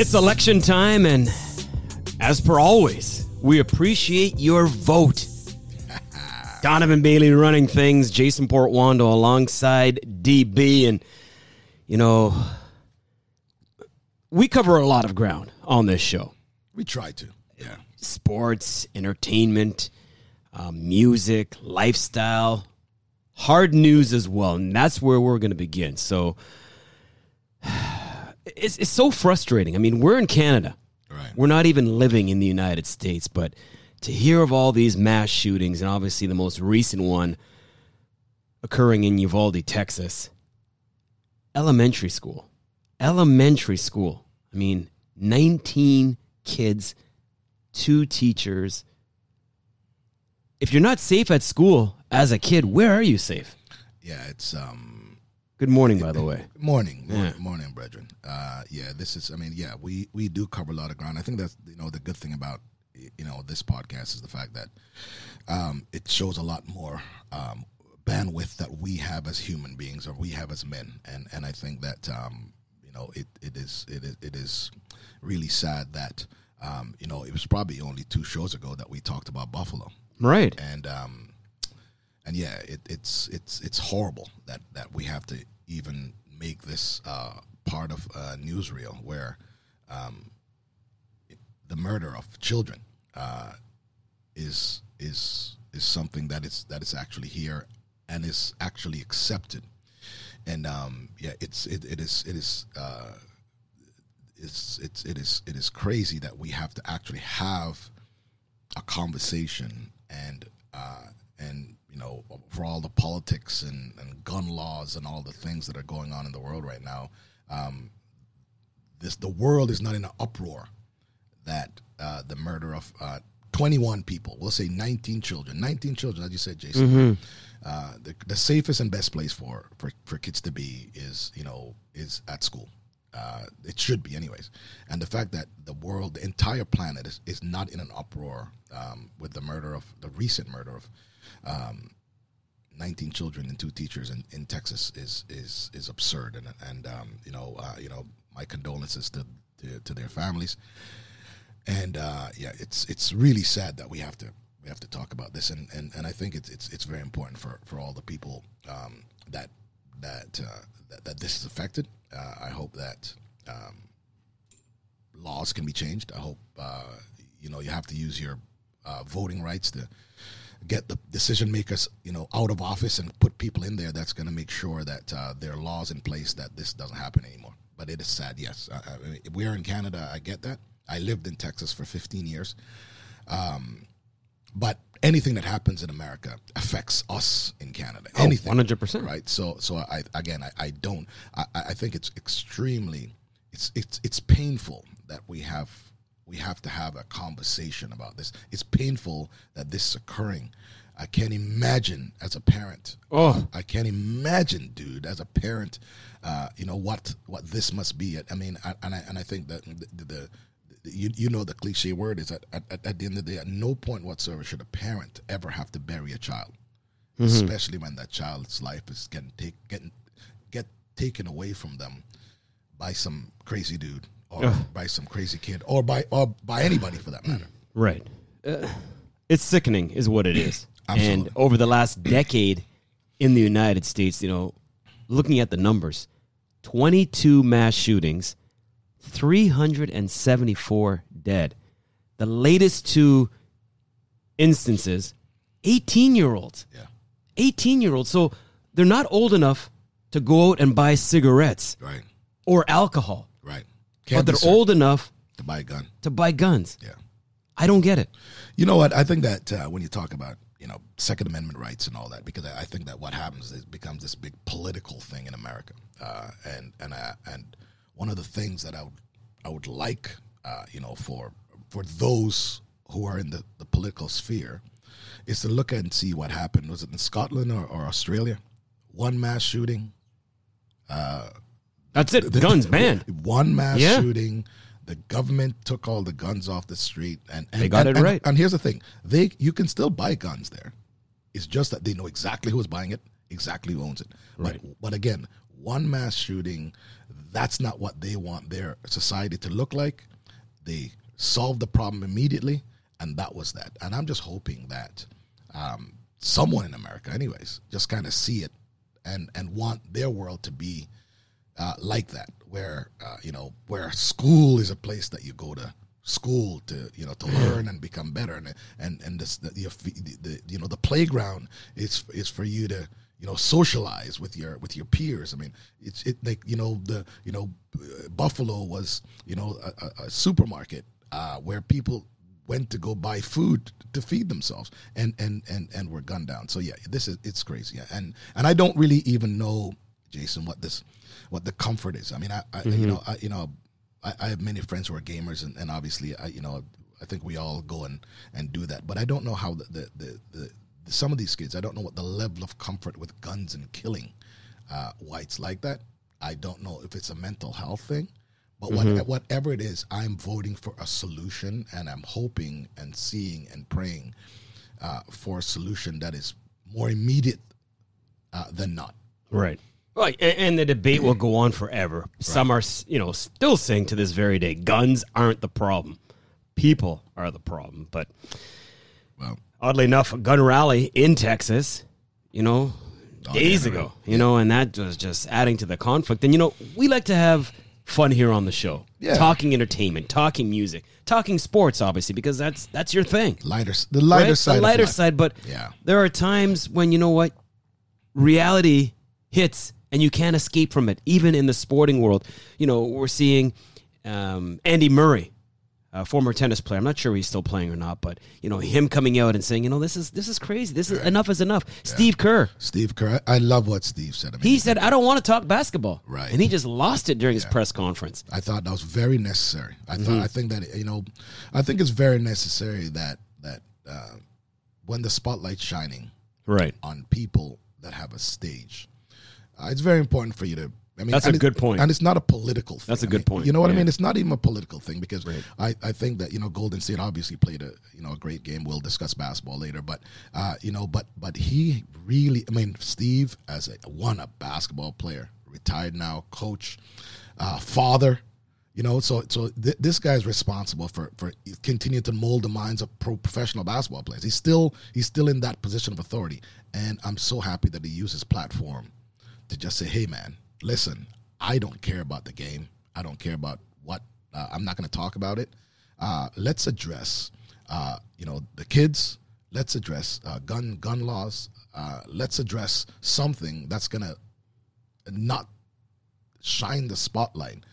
It's election time, and as per always, we appreciate your vote. Donovan Bailey running things, Jason Portuondo alongside DB, and you know, we cover a lot of ground on this show We try to. Yeah. sports, entertainment, um, music, lifestyle, hard news as well. And that's where we're going to begin. So it's, it's so frustrating. I mean, we're in Canada. Right. We're not even living in the United States, but to hear of all these mass shootings, and obviously the most recent one occurring in Uvalde, Texas, elementary school. Elementary school. I mean, 19 kids, two teachers. If you're not safe at school as a kid, where are you safe? Yeah, it's um Good morning, by the way. morning, morning, Yeah. morning, brethren. Uh, yeah, this is. I mean, yeah, we we do cover a lot of ground. I think that's you know the good thing about you know this podcast is the fact that um, it shows a lot more um, bandwidth that we have as human beings or we have as men, and and I think that um, you know it it is it is it is really sad that um, you know it was probably only two shows ago that we talked about Buffalo Right. and um, and yeah, it, it's it's it's horrible that that we have to even make this uh, part of a newsreel where um, the murder of children uh, is is is something that is that is actually here and is actually accepted, and um, yeah, it's it, it is it is. Uh, it's it's it is it is crazy that we have to actually have a conversation and uh, and you know for all the politics and, and gun laws and all the things that are going on in the world right now, um, this the world is not in an uproar that uh, the murder of uh, 21 people, we'll say 19 children, 19 children, as you said, Jason. Uh, the, the safest and best place for, for, for kids to be is you know is at school. Uh, it should be, anyways. And the fact that the world, the entire planet, is, is not in an uproar um, with the murder of the recent murder of um, 19 children and two teachers in, in Texas is is is absurd. And and um, you know uh, you know my condolences to, to to their families. And uh, yeah, it's it's really sad that we have to we have to talk about this. And, and, and I think it's it's it's very important for, for all the people um, that that, uh, that that this is affected. Uh, I hope that um, laws can be changed. I hope uh, you know you have to use your uh, voting rights to get the decision makers you know out of office and put people in there that's going to make sure that uh, there are laws in place that this doesn't happen anymore. But it is sad. Yes, I, I mean, we're in Canada. I get that. I lived in Texas for 15 years. Um, but anything that happens in America affects us in Canada. Oh, Anything, 100%. right? So, so I again, I, I don't. I, I think it's extremely, it's it's it's painful that we have we have to have a conversation about this. It's painful that this is occurring. I can't imagine as a parent. Oh. I can't imagine, dude, as a parent. Uh, you know what what this must be. I mean, I, and I and I think that the, the, the you you know the cliche word is that at, at, at the end of the day, at no point whatsoever should a parent ever have to bury a child, especially when that child's life is getting take getting get taken away from them by some crazy dude or by some crazy kid or by or by anybody for that matter. Right. Uh, it's sickening, is what it is. and over the last decade in the United States, you know, looking at the numbers, 22 mass shootings, 374 dead. The latest two instances, 18 year olds. Yeah. 18 year olds. So they're not old enough to go out and buy cigarettes Right. or alcohol, Right. but Can't they're certain old enough to buy a gun. to buy guns. Yeah. I don't get it. You know what? I think that uh, when you talk about you know Second Amendment rights and all that, because I, I think that what happens is it becomes this big political thing in America, uh, and and uh, and one of the things that I would I would like uh, you know for for those who are in the, the political sphere is to look and see what happened. Was it in Scotland or, or Australia? One mass shooting, That's it. Guns banned. One mass Yeah. shooting. The government took all the guns off the street, and, and They got and- it and- right. And here's the thing: they you can still buy guns there. It's just that they know exactly who's buying it, exactly who owns it. Right. But but again, one mass shooting, that's not what they want their society to look like. They solved the problem immediately, and that was that. And I'm just hoping that um, someone in America, anyways, just kind of see it and and want their world to be uh, like that, where uh, you know where school is a place that you go to school to you know to learn and become better, and and and this, the, the, the you know the playground is is for you to you know socialize with your with your peers. I mean, it's it like you know the you know uh, Buffalo was you know a, a, a supermarket uh, where people went to go buy food to feed themselves and and and and were gunned down so yeah this is it's crazy yeah. and and i don't really even know jason what this what the comfort is. I mean i, I you know i you know I, I have many friends who are gamers and, and obviously i you know i think we all go and and do that. But i don't know how the the, the, the, some of these kids i don't know what the level of comfort with guns and killing uh, why it's like that. I don't know if it's a mental health thing but what, whatever it is, I'm voting for a solution, and I'm hoping and seeing and praying uh, for a solution that is more immediate uh, than not. Right. Right, and the debate will go on forever. Some are, you know, still saying to this very day, guns aren't the problem. People are the problem. But Well, oddly enough, a gun rally in Texas, you know, Oh, days yeah, ago, you know, and that was just adding to the conflict. And, you know, we like to have fun here on the show. Yeah. Talking entertainment, talking music, talking sports, obviously, because that's that's your thing. lighter, the lighter right? side, the lighter side. But Yeah. there are times when you know what reality hits and you can't escape from it. Even in the sporting world, you know we're seeing um, Andy Murray, a former tennis player. I'm not sure he's still playing or not, but you know him coming out and saying, you know, this is this is crazy. This is enough is enough. Steve Kerr. Steve Kerr, I I love what Steve said. I mean, He said, "I don't want to talk basketball," Right. and he just lost it during his press conference. I thought that was very necessary. I Mm-hmm. thought I think that you know, I think it's very necessary that that uh, when the spotlight's shining, Right. on people that have a stage. Uh, it's very important for you to. I mean, That's a good point. and it's not a political. thing. That's a good mean, point, You know what I mean? It's not even a political thing because I, I think that you know Golden State obviously played a you know a great game. We'll discuss basketball later, but uh, you know, but but he really, I mean, Steve as a one a basketball player, retired now, coach, uh, father. You know, so so th- this is responsible for for continuing to mold the minds of pro professional basketball players. He's still he's still in that position of authority, and I'm so happy that he used his platform to just say, "Hey, man, listen, I don't care about the game. I don't care about what. Uh, I'm not going to talk about it. Uh, let's address, uh, you know, the kids. Let's address uh, gun gun laws. Uh, let's address something that's going to not shine the spotlight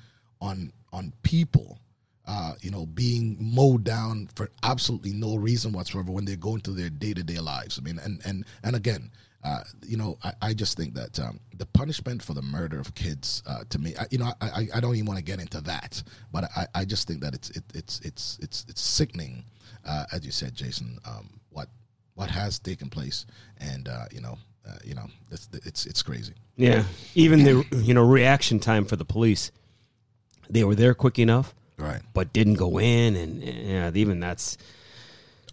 on on people uh, you know being mowed down for absolutely no reason whatsoever when they go into their day-to-day lives i mean and and and again uh, you know, I, I just think that um, the punishment for the murder of kids, uh, to me, I, you know, I, I- I don't even want to get into that, but I, I just think that it's it, it's it's it's it's sickening, uh, as you said, Jason, um, what what has taken place, and uh, you know, uh, you know, it's it's it's crazy. Yeah. Even the you know reaction time for the police, they were there quick enough, Right. but didn't go in, and yeah, even that's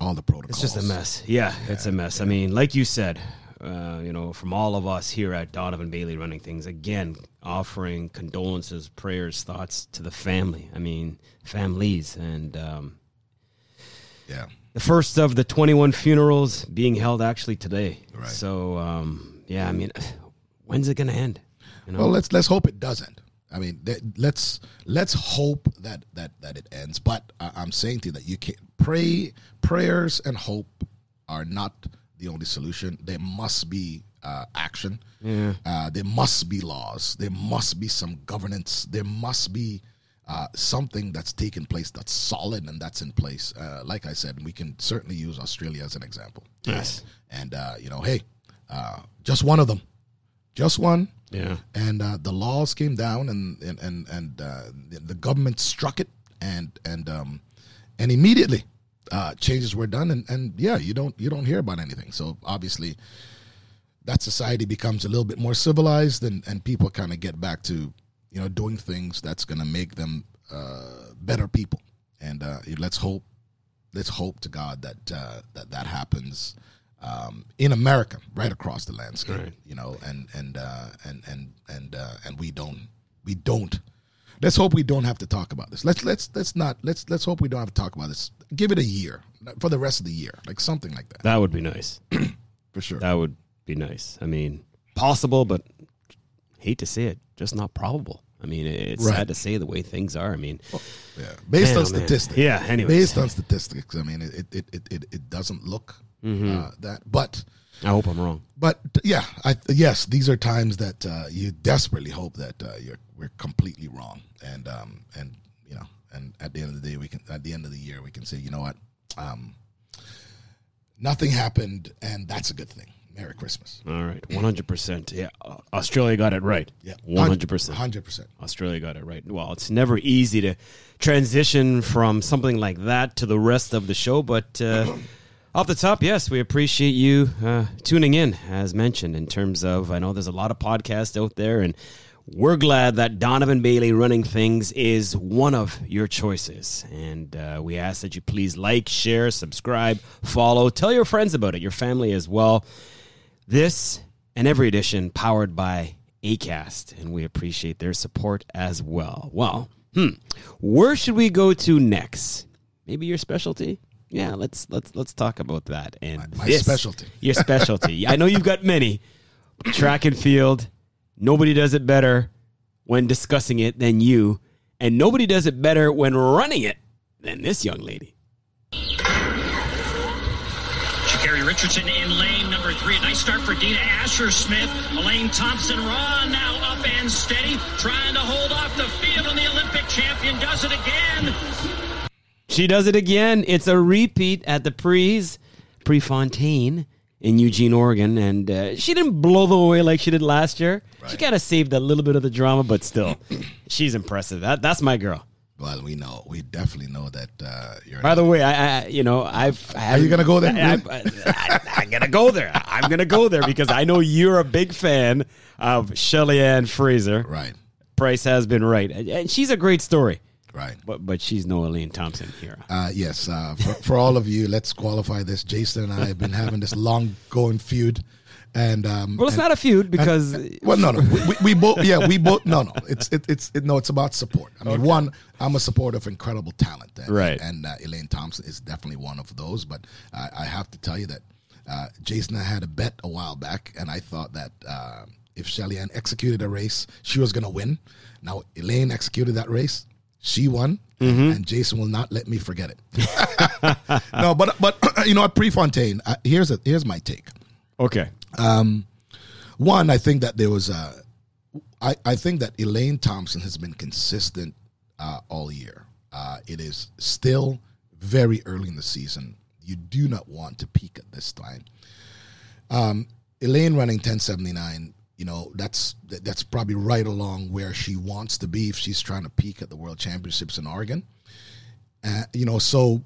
All the protocols. it's just a mess. Yeah, it's a mess. I mean, like you said, uh, you know, from all of us here at Donovan Bailey running things, again, offering condolences, prayers, thoughts to the family. I mean, families, and um, Yeah. the first of the 21 funerals being held actually today. Right. So, um, yeah, I mean, when's it going to end? You know? Well, let's let's hope it doesn't. I mean, th- let's let's hope that that that it ends. But I, I'm saying to you that you can't pray. Prayers and hope are not the only solution. There must be uh, action. Yeah. Uh, there must be laws. There must be some governance. There must be uh, something that's taken place that's solid and that's in place. Uh, like I said, we can certainly use Australia as an example. Yes. And uh, you know, hey, uh, just one of them, just one yeah. and uh, the laws came down and and and, and uh, the, the government struck it and and um, and immediately uh, changes were done and, and yeah you don't you don't hear about anything so obviously that society becomes a little bit more civilized and and people kind of get back to you know doing things that's going to make them uh, better people and uh, let's hope let's hope to God that uh, that that happens um, in America, right across the landscape. Right. You know, and and uh, and and and uh, and we don't we don't. Let's hope we don't have to talk about this. Let's let's let's not let's let's hope we don't have to talk about this. Give it a year for the rest of the year, like something like that, That would be nice. for sure. That would be nice. I mean, possible, but hate to say it, just not probable. I mean, it's Right. sad to say the way things are. I mean, yeah, based Man, on oh, man. statistics. Yeah, anyway, based on statistics. I mean, it it it it, it doesn't look Mm-hmm. uh, that, but. I hope I'm wrong. but yeah, I, yes, these are times that uh, you desperately hope that uh, you're we're completely wrong, and um, and you know, and at the end of the day, we can at the end of the year we can say, you know what, um, nothing happened, and that's a good thing. Merry Christmas. All right, 100%. Yeah, uh, Australia got it right. Yeah, 100%. hundred percent. Australia got it right. Well, it's never easy to transition from something like that to the rest of the show, but uh, off the top, yes, we appreciate you uh, tuning in, as mentioned, in terms of I know there's a lot of podcasts out there, and we're glad that Donovan Bailey running things is one of your choices. And uh, we ask that you please like, share, subscribe, follow, tell your friends about it, your family as well. This and every edition powered by ACAST, and we appreciate their support as well. Well, hmm, where should we go to next? Maybe your specialty? Yeah, let's let's let's talk about that. And My- my this- specialty. your specialty. I know you've got many. Track and field. Nobody does it better when discussing it than you, and nobody does it better when running it than this young lady. Sha'Carri Richardson in lane number three. A nice start for Dina Asher Smith. Elaine Thompson-Herah now up and steady, trying to hold off the field, and the Olympic champion does it again. She does it again. It's a repeat at the Pre's, Prefontaine in Eugene, Oregon, and uh, she didn't blow the way like she did last year. She kind of saved a little bit of the drama, but still, she's impressive. That that's my girl. Well, we know, we definitely know that uh, you're. By the way, I, I you know I've. I Are you gonna go there? I, am gonna go there. I'm gonna go there because I know you're a big fan of Shelly Ann Fraser. right, Price has been right, and she's a great story. Right. But but she's no Elaine Thompson here. Uh, yes, uh, for, for all of you, let's qualify this. Jason and I have been having this long going feud, and um, Well, it's and- not a feud because Well, no, no, we, we, both, yeah, we both, no, no, it's it, it's it, no, it's about support. I mean, one, I'm a supporter of incredible talent, and, Right. and uh, Elaine Thompson is definitely one of those. But I, I have to tell you that uh, Jason and I had a bet a while back, and I thought that uh, if Shelly Ann executed a race, she was going to win. Now Elaine executed that race, she won, and Jason will not let me forget it. no, but but you know, at Prefontaine, uh, here's a here's my take. okay, Um, One, I think that there was a. I, I think that Elaine Thompson has been consistent uh, all year. Uh, it is still very early in the season. You do not want to peak at this time. Um, Elaine running 1079, you know, that's that- that's probably right along where she wants to be if she's trying to peak at the World Championships in Oregon. Uh, you know, so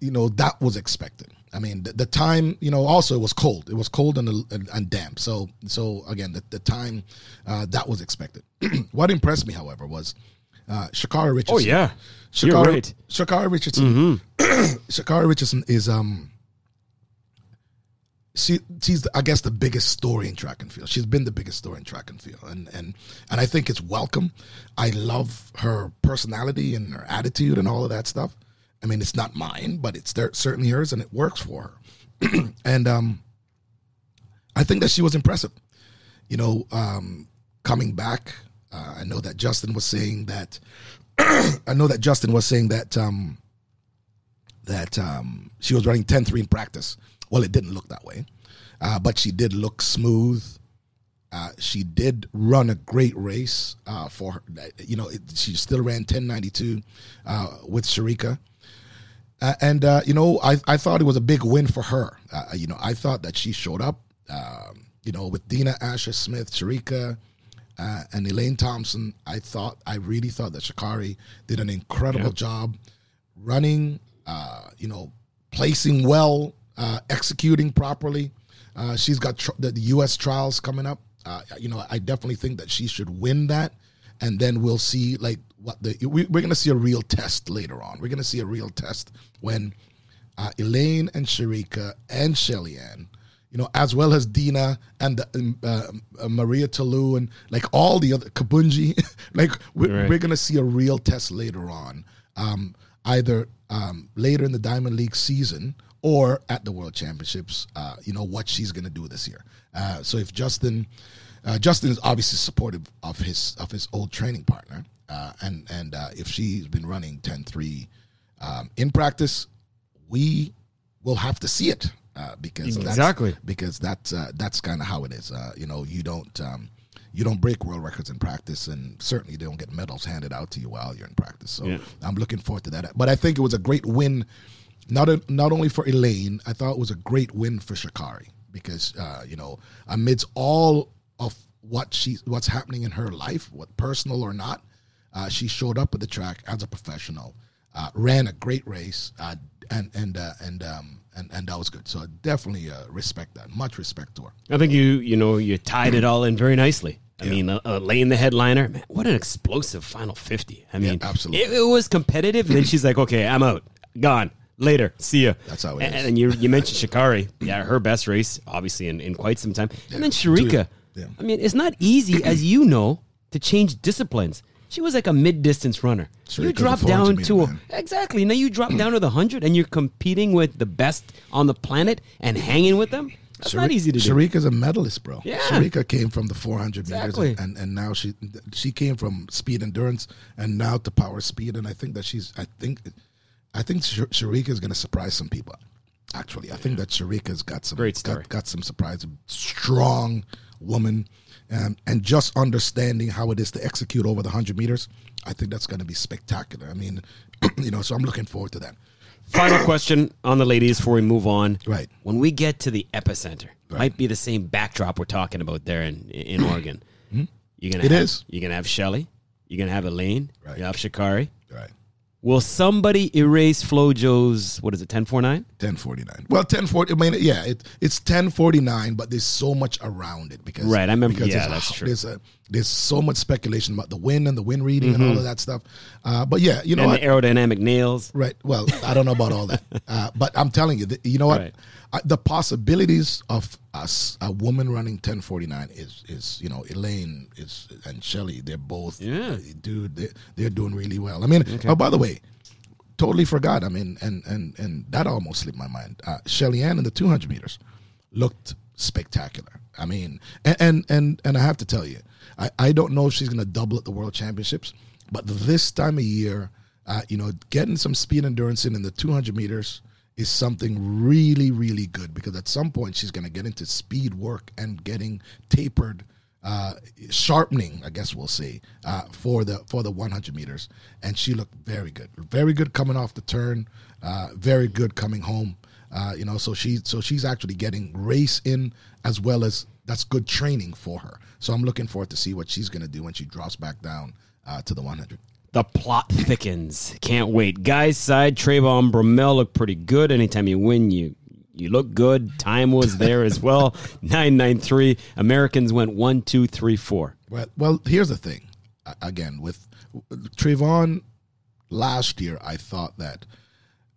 you know that was expected. I mean, the, the time, you know, also it was cold. It was cold and, and, and damp. So, so again, the, the time uh, that was expected. what impressed me, however, was uh, Sha'Carri Richardson. Oh, yeah. Sha'Carri, You're right. Sha'Carri Richardson. Sha'Carri Richardson is um. She, she's I guess the biggest story in track and field. She's been the biggest story in track and field, and and and I think it's welcome. I love her personality and her attitude and all of that stuff. I mean, it's not mine, but it's there, certainly hers, and it works for her. and um, I think that she was impressive. You know, um, coming back, uh, I know that Justin was saying that. I know that Justin was saying that um, that um, she was running 10-3 in practice. Well, it didn't look that way, uh, but she did look smooth. Uh, she did run a great race uh, for her. You know, it, she still ran 1092 uh, with Shericka. Uh, and, uh, you know, I, I thought it was a big win for her. Uh, you know, I thought that she showed up, um, you know, with Dina Asher Smith, Shericka, and Elaine Thompson. I thought, I really thought that Sha'Carri did an incredible yeah. job running, you know, placing well, executing properly. Uh, she's got tr- the U.S. trials coming up. Uh, you know, I definitely think that she should win that, and then we'll see like what the we, are going to see a real test later on. We're going to see a real test when uh, Elaine and Shericka and Shelly Ann, you know, as well as Dina and the, uh, uh, Maria Ta Lou and like all the other Kambundji, like we're, right. we're going to see a real test later on, um, either um, later in the Diamond League season or at the World Championships. Uh, you know what she's going to do this year. Uh, so if Justin, uh, Justin is obviously supportive of his of his old training partner, uh, and and uh, if she's been running 10-3 um, in practice, we will have to see it uh, because exactly that's, because that's that's kind of how it is. you know, you don't. Um, you don't break world records in practice, and certainly they don't get medals handed out to you while you're in practice. So yeah. I'm looking forward to that. But I think it was a great win not a, not only for Elaine, I thought it was a great win for Sha'Carri because uh, you know amidst all of what she what's happening in her life, what personal or not, uh, she showed up at the track as a professional, uh, ran a great race, uh, and and uh, and um, and and that was good. So definitely uh, respect that. Much respect to her. I think you you know you tied it all in very nicely. I yeah. mean, uh, uh, laying the headliner, man, what an explosive final 50. I mean, yeah, absolutely. It, it, was competitive. And then she's like, okay, I'm out. Gone later. See ya. That's how it and, is. and, you you mentioned Sha'Carri. Yeah, her best race, obviously, in, in quite some time. Yeah. And then Shericka. Yeah. I mean, it's not easy, as you know, to change disciplines. She was like a mid distance runner. You drop down to a, exactly now. You drop down to the hundred, and you're competing with the best on the planet and hanging with them. That's not easy to do. Shericka's a medalist, bro. Yeah. Shericka came from the 400 exactly. meters, and, and, and now she she came from speed endurance, and now to power speed. And I think that she's I think I think Sh- Shericka is going to surprise some people. Actually, I think that Shericka's got some great story. Got, got some surprise. Strong woman, um, and just understanding how it is to execute over the hundred meters. I think that's going to be spectacular. I mean, you know, so I'm looking forward to that. Final question on the ladies before we move on. Right. When we get to the epicenter, right. might be the same backdrop we're talking about there in in Oregon. Mm-hmm. You're gonna it have, is. You're gonna have Shelly. You're gonna have Elaine. Right. You have Sha'Carri. Right. Will somebody erase FloJo's what is it, 1049? 1049. Well, ten forty. I mean, yeah, it, it's ten forty nine, but there's so much around it because right. I remember. Yeah, there's that's true. There's a there's so much speculation about the wind and the wind reading mm-hmm. and all of that stuff. Uh, but yeah, you know, and the aerodynamic nails. Right. Well, I don't know about all that, uh, but I'm telling you, you know what? Right. I, the possibilities of us a woman running 1049 is is you know Elaine is and Shelly they're both yeah. dude they're, they're doing really well. I mean, okay. oh by the way, totally forgot. I mean, and and and that almost slipped my mind. Uh, Shelly Ann in the 200 meters looked spectacular. I mean, and and and, I have to tell you, I, I don't know if she's going to double at the World Championships, but this time of year, uh, you know, getting some speed endurance in in the 200 meters is something really really good because at some point she's going to get into speed work and getting tapered uh, sharpening, I guess we'll see, uh, for the for the 100 meters, and she looked very good, very good coming off the turn, uh, very good coming home. Uh, you know, so she so she's actually getting race in as well as that's good training for her. So I'm looking forward to see what she's going to do when she drops back down uh, to the 100. The plot thickens. Can't wait. Guys side, Trayvon Bromell looked pretty good. Anytime you win, you you look good. Time was there as well. 993. Americans went one, two, three, four. Well, well, here's the thing. Again, with Trayvon last year, I thought that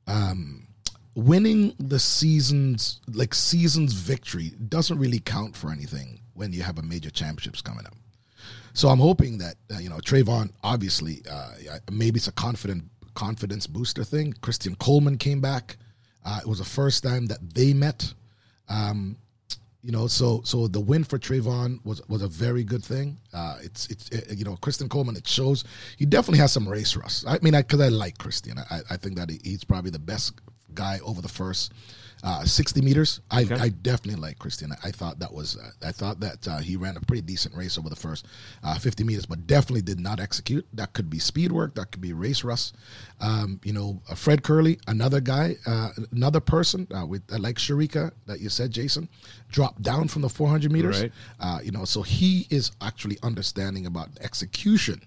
um, winning the season's like season's victory doesn't really count for anything when you have a major championships coming up. So I'm hoping that uh, you know Trayvon. Obviously, uh, maybe it's a confident confidence booster thing. Christian Coleman came back. Uh, it was the first time that they met. Um, you know, so so the win for Trayvon was was a very good thing. Uh, it's it's it, you know Christian Coleman. It shows he definitely has some race rust. I mean, because I, I, like Christian. I, I think that he's probably the best guy over the first uh, 60 meters. I, okay. I definitely like Christian. I, I thought that was uh, I thought that uh, he ran a pretty decent race over the first uh, 50 meters, but definitely did not execute. That could be speed work. That could be race rust. Um, you know, uh, Fred Kerley, another guy, uh, another person with like Shericka that you said, Jason, dropped down from the 400 meters. Right. you know, so he is actually understanding about execution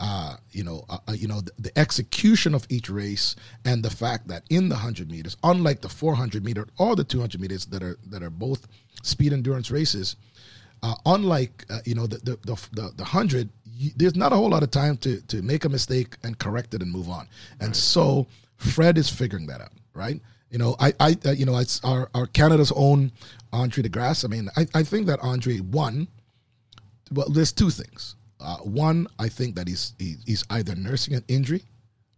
uh, you know, uh, uh, you know, the, the, execution of each race and the fact that in the hundred meters, unlike the 400 meter or the 200 meters that are that are both speed endurance races, uh, unlike uh, you know the the the, the, the hundred, there's not a whole lot of time to to make a mistake and correct it and move on. And right. so Fred is figuring that out, right? You know, I, I, uh, you know, it's our, our Canada's own Andre De Grasse. I mean, I, I think that Andre won. Well, there's two things. Uh, one, I think that he's he's either nursing an injury,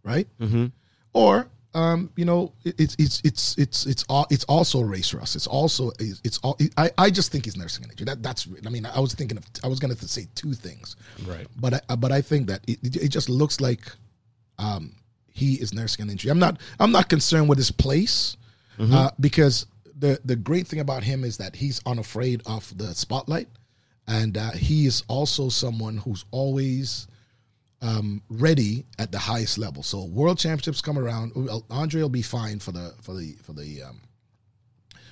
right, mm-hmm. or um, you know, it's it's it's it's it's all it's also race rust. It's also it's, it's all. I, I just think he's nursing an injury. That that's. I mean, I was thinking of I was going to say two things, right? But I, but I think that it, it just looks like um, he is nursing an injury. I'm not I'm not concerned with his place mm-hmm. uh, because the the great thing about him is that he's unafraid of the spotlight and uh, he is also someone who's always um, ready at the highest level. So world championships come around, Andre will be fine for the for the for the um,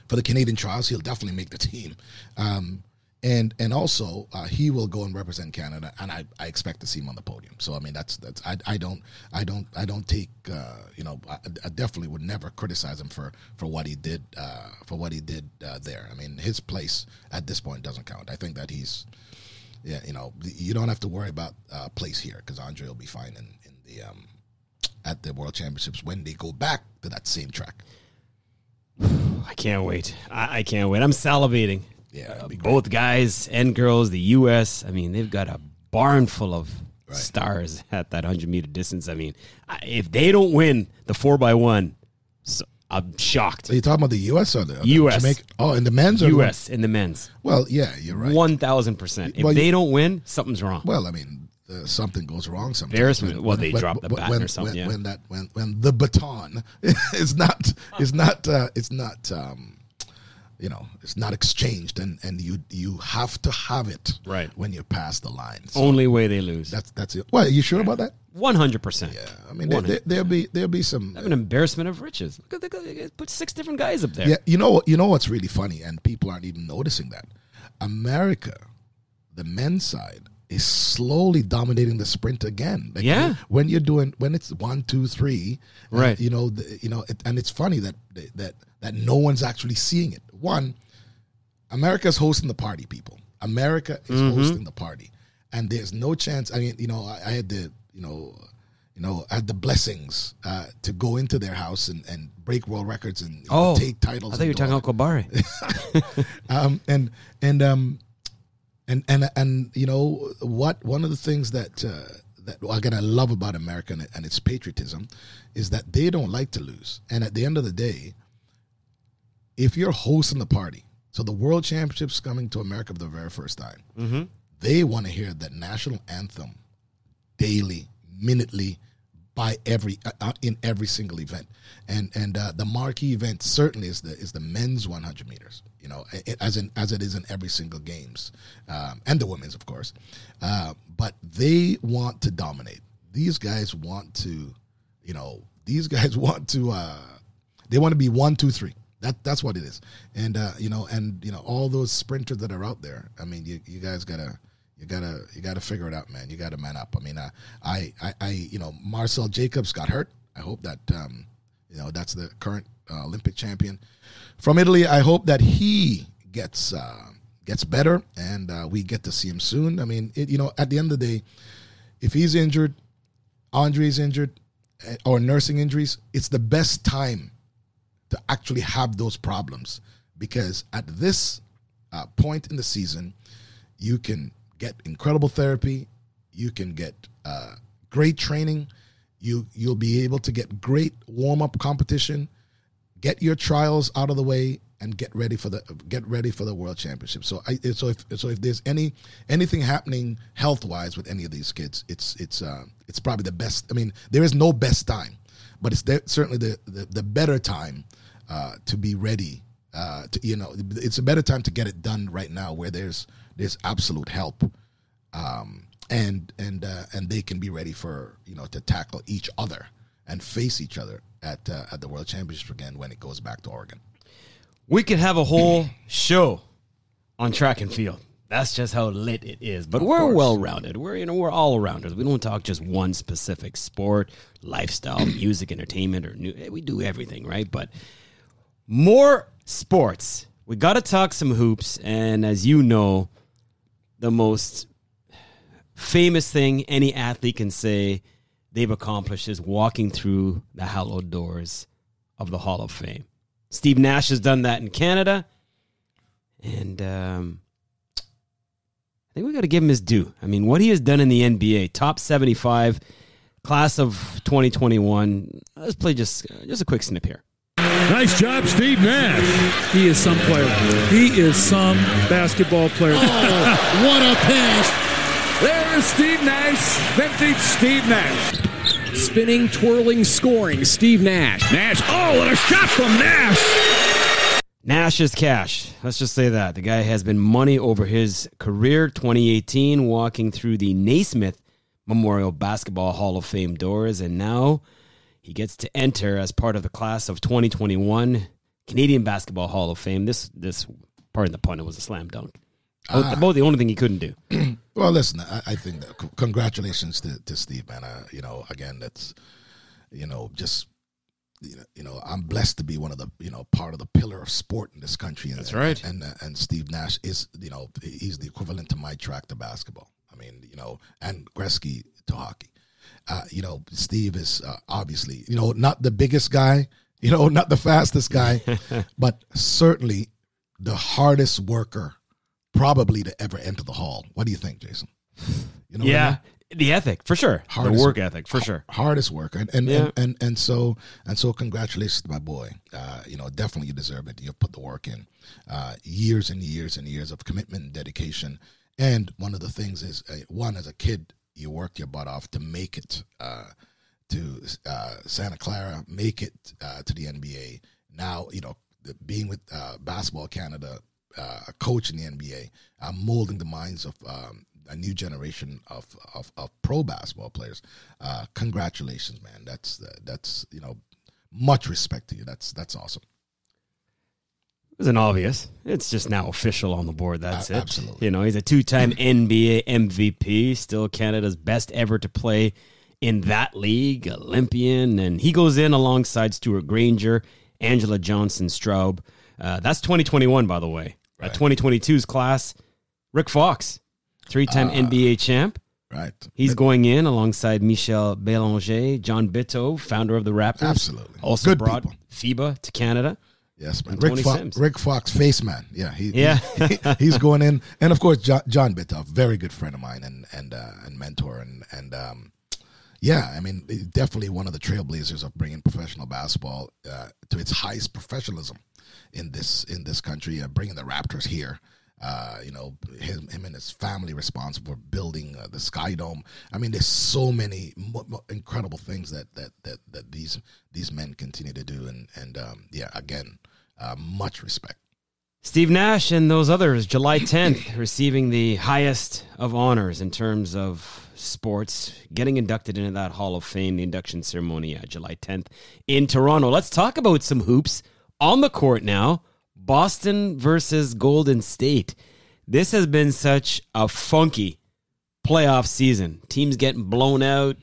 for the Canadian trials. He'll definitely make the team. Um, and and also uh, he will go and represent Canada, and I, I expect to see him on the podium. So I mean that's that's I, I don't I don't I don't take uh, you know I, I, definitely would never criticize him for for what he did uh, for what he did uh, there. I mean his place at this point doesn't count. I think that he's yeah you know you don't have to worry about uh, place here because Andre will be fine in in the um, at the World Championships when they go back to that same track. I can't wait. I, I can't wait. I'm salivating. Yeah, uh, both guys and girls, the U.S. I mean, they've got a barn full of right. stars at that hundred meter distance. I mean, if they don't win the four by one, so I'm shocked. Are you talking about the U.S. or the U.S. Jamaica? Oh, in the men's or U.S. in the men's. Well, yeah, you're right. One thousand percent. If well, they don't win, something's wrong. Well, I mean, uh, something goes wrong sometimes. Embarrassment. When, well, they when, drop the baton when, or something. When, yeah. when that when when the baton is not is not uh, it's not um, you know it's not exchanged and and you you have to have it right. when you pass the line. So only way they lose. that's that's it. Well are you sure about that? 100% yeah i mean there, will be there'll be some an embarrassment of riches. Look at the, put six different guys up there. Yeah you know you know what's really funny and people aren't even noticing that. America the men's side is slowly dominating the sprint again. Like yeah. When you're doing when it's one, two, three, right? you know, the, you know, it, and it's funny that that that no one's actually seeing it. One, America's hosting the party, people. America is mm-hmm. hosting the party, and there's no chance. I mean, you know, I, I had the, you know, you know, I had the blessings uh, to go into their house and, and break world records and oh, know, take titles. I thought you were talking about Kobari. um, and and um, and and and you know what? One of the things that uh, that again I love about America and, and its patriotism is that they don't like to lose. And at the end of the day, if you're hosting the party, so the World Championships coming to America for the very first time, mm-hmm. they want to hear that national anthem daily, minutely, by every uh, uh, in every single event, and and uh, the marquee event certainly is the is the men's 100 meters. You know, as in as it is in every single games, um, and the women's, of course. Uh, but they want to dominate. These guys want to, you know, these guys want to. Uh, they want to be one, two, three. That that's what it is. And uh, you know, and you know, all those sprinters that are out there. I mean, you you guys gotta you gotta you gotta figure it out, man. You gotta man up. I mean, uh, I, I I you know, Marcell Jacobs got hurt. I hope that um, you know that's the current uh, Olympic champion from Italy. I hope that he gets uh, gets better and uh, we get to see him soon. I mean, it, you know, at the end of the day, if he's injured, Andre's injured, eh, or nursing injuries, it's the best time to actually have those problems because at this uh, point in the season, you can get incredible therapy, you can get uh, great training, You you'll be able to get great warm up competition, get your trials out of the way, and get ready for the get ready for the world championship. So I so if so if there's any anything happening health wise with any of these kids, it's it's uh, it's probably the best. I mean, there is no best time, but it's certainly the, the the better time uh, to be ready. Uh, to you know, it's a better time to get it done right now, where there's there's absolute help, um, and and uh, and they can be ready for you know to tackle each other and face each other at uh, at the World Championship again when it goes back to Oregon. We could have a whole show on track and field. That's just how lit it is. But we're well rounded. We're you know we're all rounders. We don't talk just one specific sport, lifestyle, music, entertainment, or new. We do everything right. But more sports. We got to talk some hoops, and as you know, the most famous thing any athlete can say they've accomplished is walking through the hallowed doors of the Hall of Fame. Steve Nash has done that in Canada, and um, I think we got to give him his due. I mean, what he has done in the NBA, top seventy-five, class of twenty twenty-one. Let's play just just a quick snip here. Nice job, Steve Nash. He is some player. He is some basketball player. Oh, what a pass. There's Steve Nash, vintage Steve Nash. Spinning, twirling, scoring. Steve Nash. Nash, oh, and a shot from Nash. Nash is cash. Let's just say that. The guy has been money over his career. 2018, walking through the Naismith Memorial Basketball Hall of Fame doors, and now he gets to enter as part of the class of 2021 Canadian Basketball Hall of Fame. This, this, pardon the pun, it was a slam dunk. About, about the only thing he couldn't do. Well, listen, I, I think that, c- congratulations to, to Steve, man. Uh, you know, again, that's you know just you know, you know, I'm blessed to be one of the you know part of the pillar of sport in this country. And, That's right. And and, and Steve Nash is you know he's the equivalent to my track to basketball. I mean, you know, and Gretzky to hockey. Uh, you know, Steve is uh, obviously you know not the biggest guy, you know, not the fastest guy, but certainly the hardest worker probably to ever enter the hall. What do you think, Jason? You know what I yeah, mean? the ethic for sure. Hardest- the work ethic for sure. hardest work, and and, Yeah. and, and and so and so congratulations to my boy uh, you know definitely you deserve it you've put the work in uh, years and years and years of commitment and dedication and one of the things is uh, one as a kid you worked your butt off to make it uh, to uh, Santa Clara make it uh, to the NBA now you know the- being with uh, basketball Canada uh, a coach in the NBA uh, molding the minds of um, a new generation of, of, of pro basketball players. Uh, congratulations, man. That's uh, that's you know much respect to you. That's that's awesome. It wasn't obvious. It's just now official on the board. That's A- it. absolutely. You know, he's a two-time NBA MVP, still Canada's best ever to play in that league, Olympian, and he goes in alongside Stewart Granger, Angela Johnson Straub. Uh, that's 2021, by the way. Uh, 2022's class, Rick Fox, three-time NBA champ. Right. He's going in alongside Michel Bélanger, John Bitove, founder of the Raptors. Absolutely. Also Good brought people. FIBA to Canada. Yes, man. Rick, Fo- Rick Fox, face man. Yeah, he, Yeah. he- he's going in, and of course John, John very good friend of mine and and uh, and mentor, and and um, yeah, I mean definitely one of the trailblazers of bringing professional basketball uh, to its highest professionalism in this in this country, uh, bringing the Raptors here. Uh, you know, him, him and his family responsible for building uh, the Sky Dome. I mean, there's so many incredible things that, that that that these these men continue to do, and and um, yeah, again, uh, much respect. Steve Nash and those others, July 10th, receiving the highest of honors in terms of sports, getting inducted into that Hall of Fame, the induction ceremony, uh, July 10th in Toronto. Let's talk about some hoops on the court now. Boston versus Golden State. This has been such a funky playoff season. Teams getting blown out,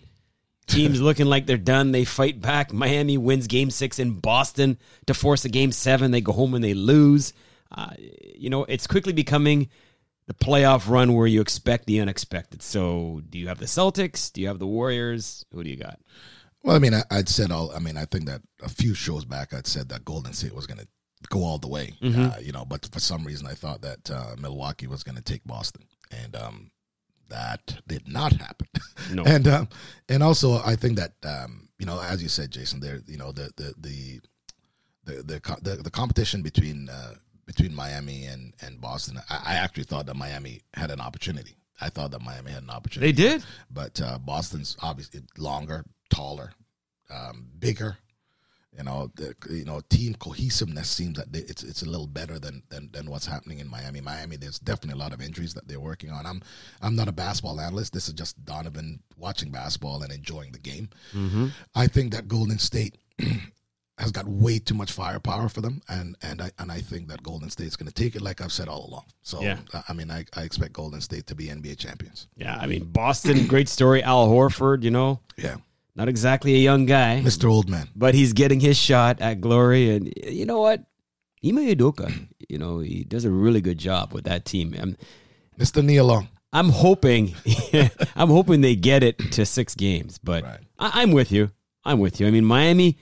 Teams looking like they're done. They fight back. Miami wins game six in Boston to force a game seven. They go home and they lose. Uh, you know, it's quickly becoming the playoff run where you expect the unexpected. So, do you have the Celtics? Do you have the Warriors? Who do you got? Well, I mean, I, I'd said all. I mean, I think that a few shows back, I'd said that Golden State was going to go all the way. Uh, you know, but for some reason, I thought that uh, Milwaukee was going to take Boston, and um, That did not happen. No. and um, and also I think that um, you know, as you said, Jason, there you know the the the the the, the, the competition between uh, between Miami and and Boston. I, I actually thought that Miami had an opportunity. I thought that Miami had an opportunity. They did. but uh, Boston's obviously longer, taller, um, bigger. You know, the, you know, team cohesiveness seems that they, it's it's a little better than, than than what's happening in Miami. Miami, there's definitely a lot of injuries that they're working on. I'm I'm not a basketball analyst. This is just Donovan watching basketball and enjoying the game. I think that Golden State has got way too much firepower for them, and and I and I think that Golden State's going to take it, like I've said all along. So, Yeah. I- mean, I, I expect Golden State to be NBA champions. Yeah, I mean Boston, great story. Al Horford, you know, Yeah, not exactly a young guy, Mr. Old Man. but he's getting his shot at glory. And you know what, Ime Udoka, you know, he does a really good job with that team. I'm, Mr. Neil Long. I'm hoping, I'm hoping they get it to six games. But Right. I, I'm with you. I'm with you. I mean, Miami,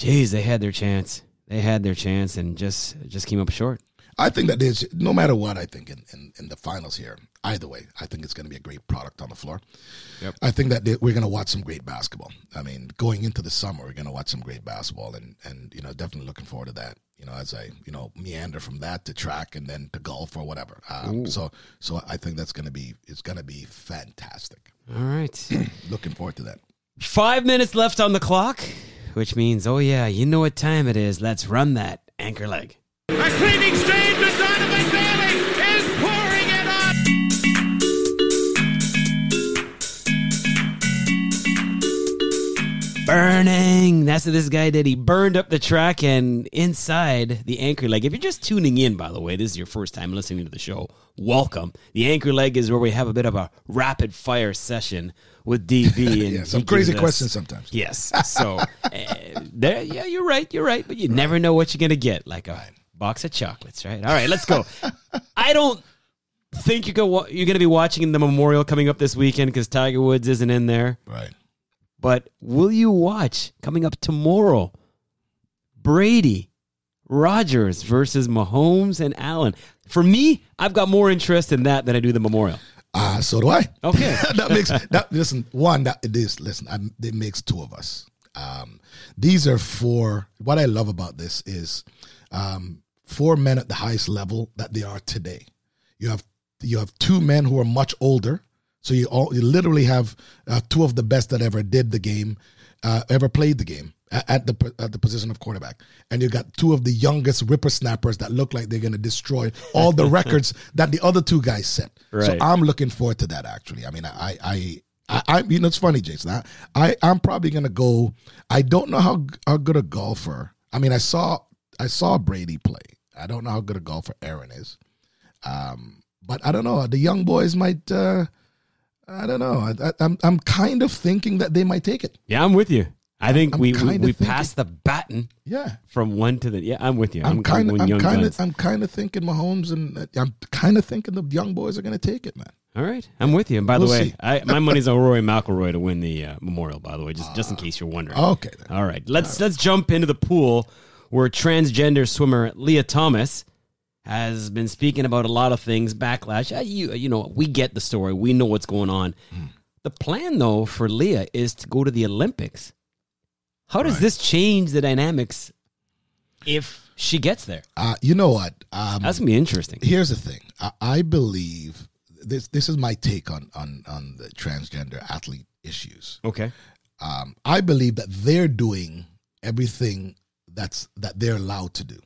geez, they had their chance. They had their chance and just just came up short. I think that there's no matter what I think in, in, in the finals here, either way, I think it's going to be a great product on the floor. Yep. I think that we're going to watch some great basketball. I mean, going into the summer, we're going to watch some great basketball, and and you know, definitely looking forward to that. You know, as I you know meander from that to track and then to golf or whatever. Um, so so I think that's going to be it's going to be fantastic. All right. Looking forward to that. Five minutes left on the clock, which means, oh yeah, you know what time it is. Let's run that anchor leg. A cleaning save to Donovan Bailey is pouring it on. Burning. That's what this guy did. He burned up the track and inside the anchor leg. If you're just tuning in, by the way, this is your first time listening to the show. Welcome. The anchor leg is where we have a bit of a rapid fire session with DB. And Yeah, some crazy questions sometimes. Yes. So uh, there, yeah, you're right. You're right. But you never know what you're gonna get, like a box of chocolates, right? All right, let's go. I don't think you're go you're gonna be watching the memorial coming up this weekend because Tiger Woods isn't in there. Right. But will you watch coming up tomorrow? Brady, Rodgers versus Mahomes and Allen. For me, I've got more interest in that than I do the memorial. Uh, so do I. Okay. that makes that listen one that it is listen I, it makes two of us um these are four what i love about this is um four men at the highest level that they are today you have you have two men who are much older so you all you literally have uh, two of the best that ever did the game uh, ever played the game at the at the position of quarterback, and you got two of the youngest whippersnappers that look like they're going to destroy all the records that the other two guys set. So I'm looking forward to that. Actually, I mean, I, I, I, I you know, it's funny, Jason. I, I I'm probably gonna go. I don't know how how good a golfer. I mean, I saw I saw Brady play. I don't know how good a golfer Aaron is. Um, but I don't know. The young boys might. Uh, I don't know. I, I, I'm I'm kind of thinking that they might take it. Yeah, I'm with you. I think I'm we we, we passed the baton Yeah. from one to the. Yeah, I'm with you. I'm kind of, I'm kind of, I'm kind of thinking Mahomes, and uh, I'm kind of thinking the young boys are going to take it, man. All right, I'm with you. And by We'll the way. I, my money's on Rory McIlroy to win the uh, memorial. By the way, just just in case you're wondering. Okay, then. All right, let's let's jump into the pool where transgender swimmer Lia Thomas has been speaking about a lot of things. Backlash. Uh, you you know we get the story. We know what's going on. Hmm. The plan though for Lia is to go to the Olympics. How does this change the dynamics if she gets there? Uh, you know what? Um, That's gonna be interesting. here's the thing. I, I believe this. This is my take on on on the transgender athlete issues. Okay. Um, I believe that they're doing everything that's that they're allowed to do.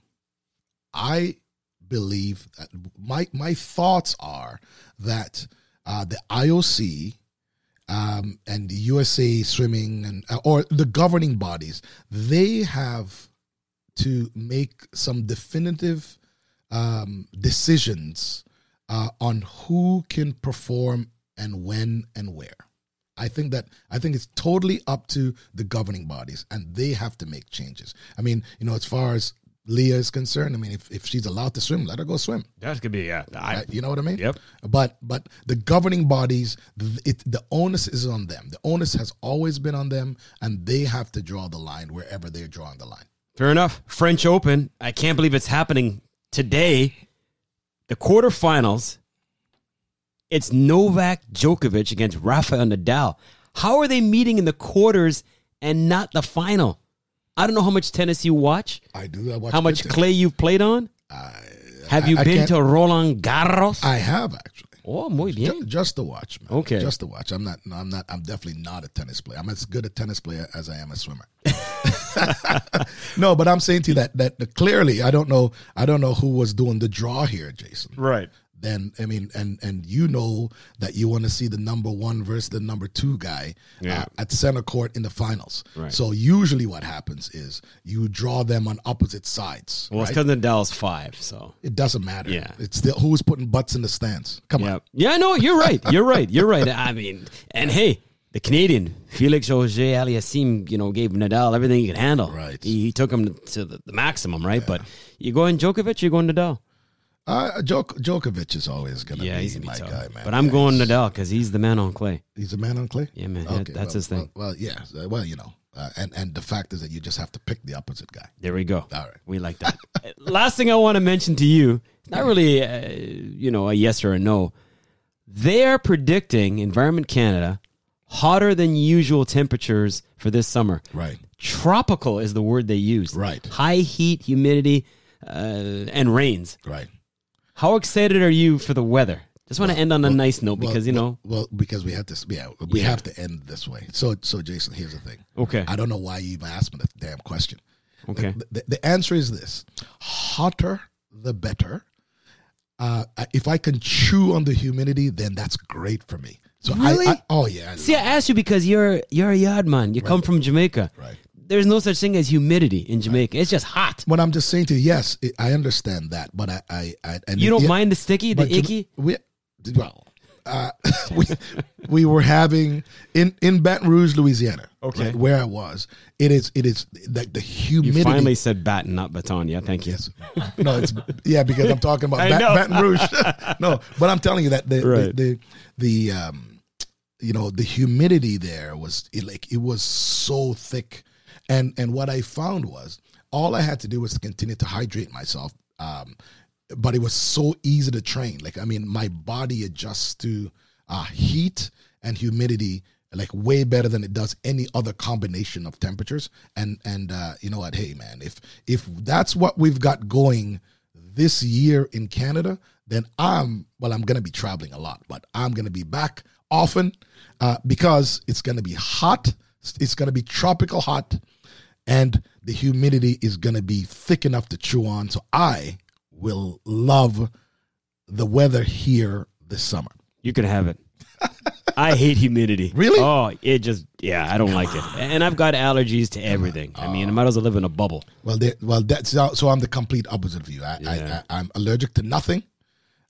I believe that my my thoughts are that uh, the IOC um, and the USA Swimming and uh, or the governing bodies they have to make some definitive um, decisions uh, on who can perform and when and where. I think that I think it's totally up to the governing bodies, and they have to make changes. I mean, you know, as far as Lia is concerned, I mean, if, if she's allowed to swim, let her go swim. That's gonna be yeah. I, Right? You know what I mean? Yep. But but the governing bodies, th- it, the onus is on them. The onus has always been on them, and they have to draw the line wherever they're drawing the line. Fair enough. French Open. I can't believe it's happening today. The quarterfinals. It's Novak Djokovic against Rafael Nadal. How are they meeting in the quarters and not the final? I don't know how much tennis you watch. I do. I watch How much good clay you've played on? Have you I been to Roland Garros? I have actually. oh, muy bien. Ju- just to watch, man. Okay. Just to watch. I'm not. No, I'm not. I'm definitely not a tennis player. I'm as good a tennis player as I am a swimmer. no, but I'm saying to you that that clearly, I don't know. I don't know who was doing the draw here, Jason. Right. Then I mean, and and you know that you want to see the number one versus the number two guy Yeah. uh, at center court in the finals. Right. So usually, what happens is you draw them on opposite sides. Well, it's right? because Nadal's five, so. It doesn't matter. Yeah. It's still who's putting butts in the stands. Come Yeah. on. Yeah, no, you're right. You're right. You're right. I mean, and hey, the Canadian, Felix Auger Aliassime, you know, gave Nadal everything he could handle. Right. He, he took him to the, the maximum, right? But you going Djokovic, you're going Nadal. Uh, Djok- Djokovic is always going to Yeah, be he's gonna my be tough. guy, man. But I'm Yeah, going he's- Nadal because he's the man on clay. He's a man on clay. Yeah, man. That- that's well, his thing. Well, well, yeah. uh, Well, you know, uh, and and the fact is that you just have to pick the opposite guy. There we go. All right. We like that. Last thing I want to mention to you, not really, uh, you know, a yes or a no. They are predicting Environment Canada hotter than usual temperatures for this summer. Right. Tropical is the word they use. Right. High heat, humidity, uh, and rains. Right. How excited are you for the weather? Just want to end on a nice note Well, because you know. Well, because we have to. Yeah, we Yeah. have to end this way. So, so Jason, here's the thing. Okay. I don't know why you even asked me the damn question. Okay. The, the, the answer is this: hotter the better. Uh, if I can chew on the humidity, then that's great for me. So Really? I, I oh yeah. I See, I asked you because you're you're a yard man. You come from Jamaica. Right. There's no such thing as humidity in Jamaica. It's just hot. What I'm just saying to you, yes, it, I understand that, but I, I, I and You don't yeah, mind the sticky, the icky? We, well, uh, we, we were having in in Baton Rouge, Louisiana, Okay. right, where I was. It is it is like the humidity. You finally said baton, not baton. Yeah, thank you. Yes. No, it's yeah because I'm talking about Bat- Baton Rouge. no, but I'm telling you that the Right. the, the the um you know the humidity there was it, like it was so thick, and and what I found was all I had to do was continue to hydrate myself. Um, but it was so easy to train. Like I mean, my body adjusts to uh, heat and humidity like way better than it does any other combination of temperatures. And and uh, you know what? Hey man, if if that's what we've got going this year in Canada, then I'm well. I'm gonna be traveling a lot, but I'm gonna be back often uh, because it's gonna be hot. It's gonna be tropical hot, and the humidity is gonna be thick enough to chew on. So I will love the weather here this summer. You can have it. I hate humidity. Really? Oh, it just yeah, I don't like it. And I've got allergies to everything. I mean, I might as well live in a bubble. Well, they, well, that's so. I'm the complete opposite of you. I, Yeah. I, I, I'm allergic to nothing.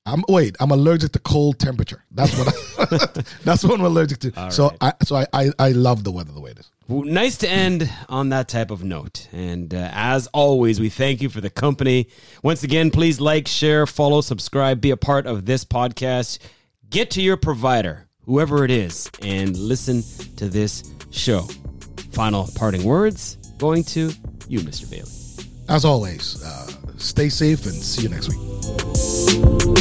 I'm wait. I'm allergic to cold temperature. That's what. I, that's what I'm allergic to. so right. I, so I, I, I love the weather the way it is. Nice to end on that type of note. And uh, as always, we thank you for the company. Once again, please like, share, follow, subscribe, be a part of this podcast. Get to your provider, whoever it is, and listen to this show. Final parting words going to you, Mr. Bailey. As always, uh, stay safe and see you next week.